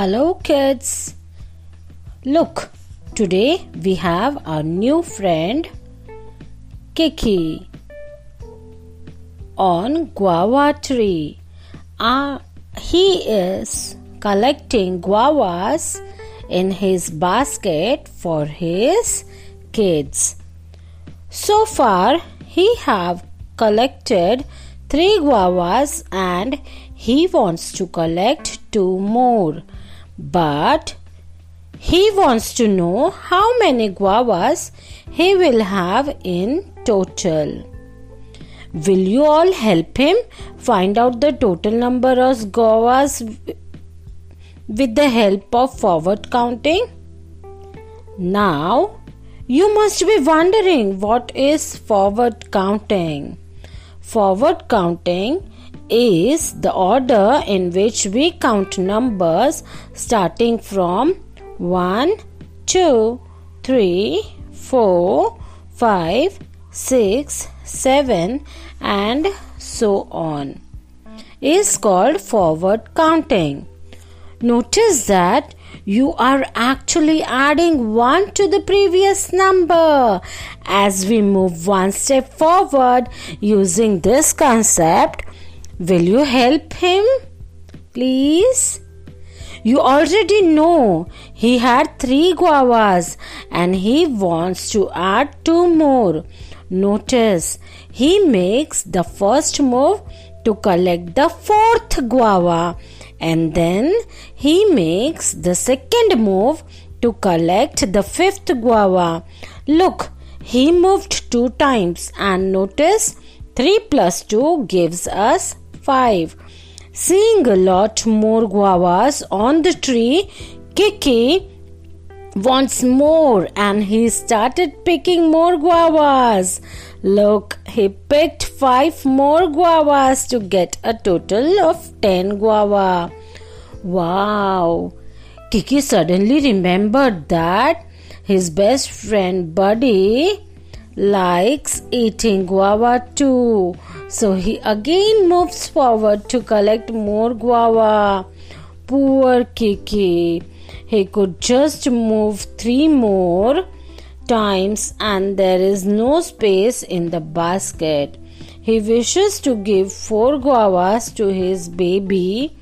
Hello, kids. Look, today we have our new friend Kiki on guava tree. Uh, he is collecting guavas in his basket for his kids. So far, he have collected three guavas and he wants to collect two more. But he wants to know how many guavas he will have in total. Will you all help him find out the total number of guavas with the help of forward counting? Now, you must be wondering what is forward counting. Forward counting is the order in which we count numbers starting from 1, 2, 3, 4, 5, 6, 7 and so on is called forward counting. Notice that you are actually adding 1 to the previous number. As we move one step forward using this concept, Will you help him? Please? You already know he had three guavas and he wants to add two more. Notice he makes the first move to collect the fourth guava and then he makes the second move to collect the fifth guava. Look, he moved two times and notice 3 plus 2 gives us 5. Seeing a lot more guavas on the tree, Kiki wants more and he started picking more guavas. Look, he picked 5 more guavas to get a total of 10 guava. Wow! Kiki suddenly remembered that his best friend Buddy likes eating guava too. So he again moves forward to collect more guava. Poor Kiki. He could just move three more times and there is no space in the basket. He wishes to give four guavas to his baby,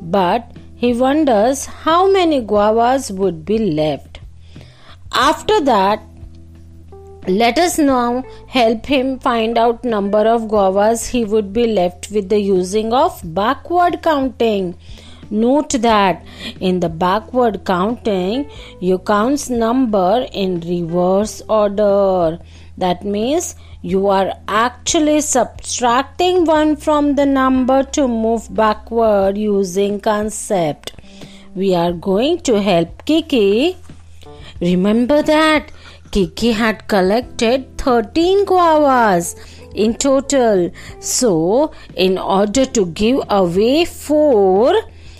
but he wonders how many guavas would be left. After that, let us now help him find out number of guavas he would be left with the using of backward counting. Note that in the backward counting, you count number in reverse order. That means you are actually subtracting one from the number to move backward using concept. We are going to help Kiki. Remember that Kiki had collected 13 guavas in total. So, in order to give away 4,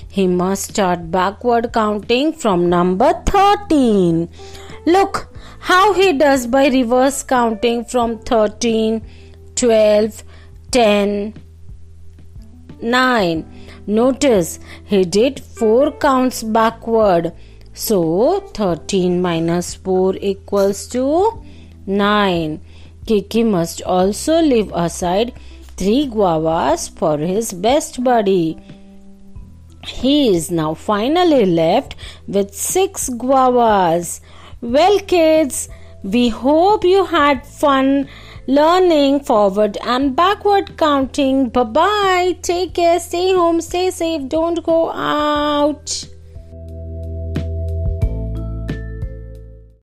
he must start backward counting from number 13. Look how he does by reverse counting from 13, 12, 10, 9. Notice he did 4 counts backward. So 13 minus 4 equals to 9. Kiki must also leave aside 3 guavas for his best buddy. He is now finally left with 6 guavas. Well, kids, we hope you had fun learning forward and backward counting. Bye bye. Take care. Stay home. Stay safe. Don't go out.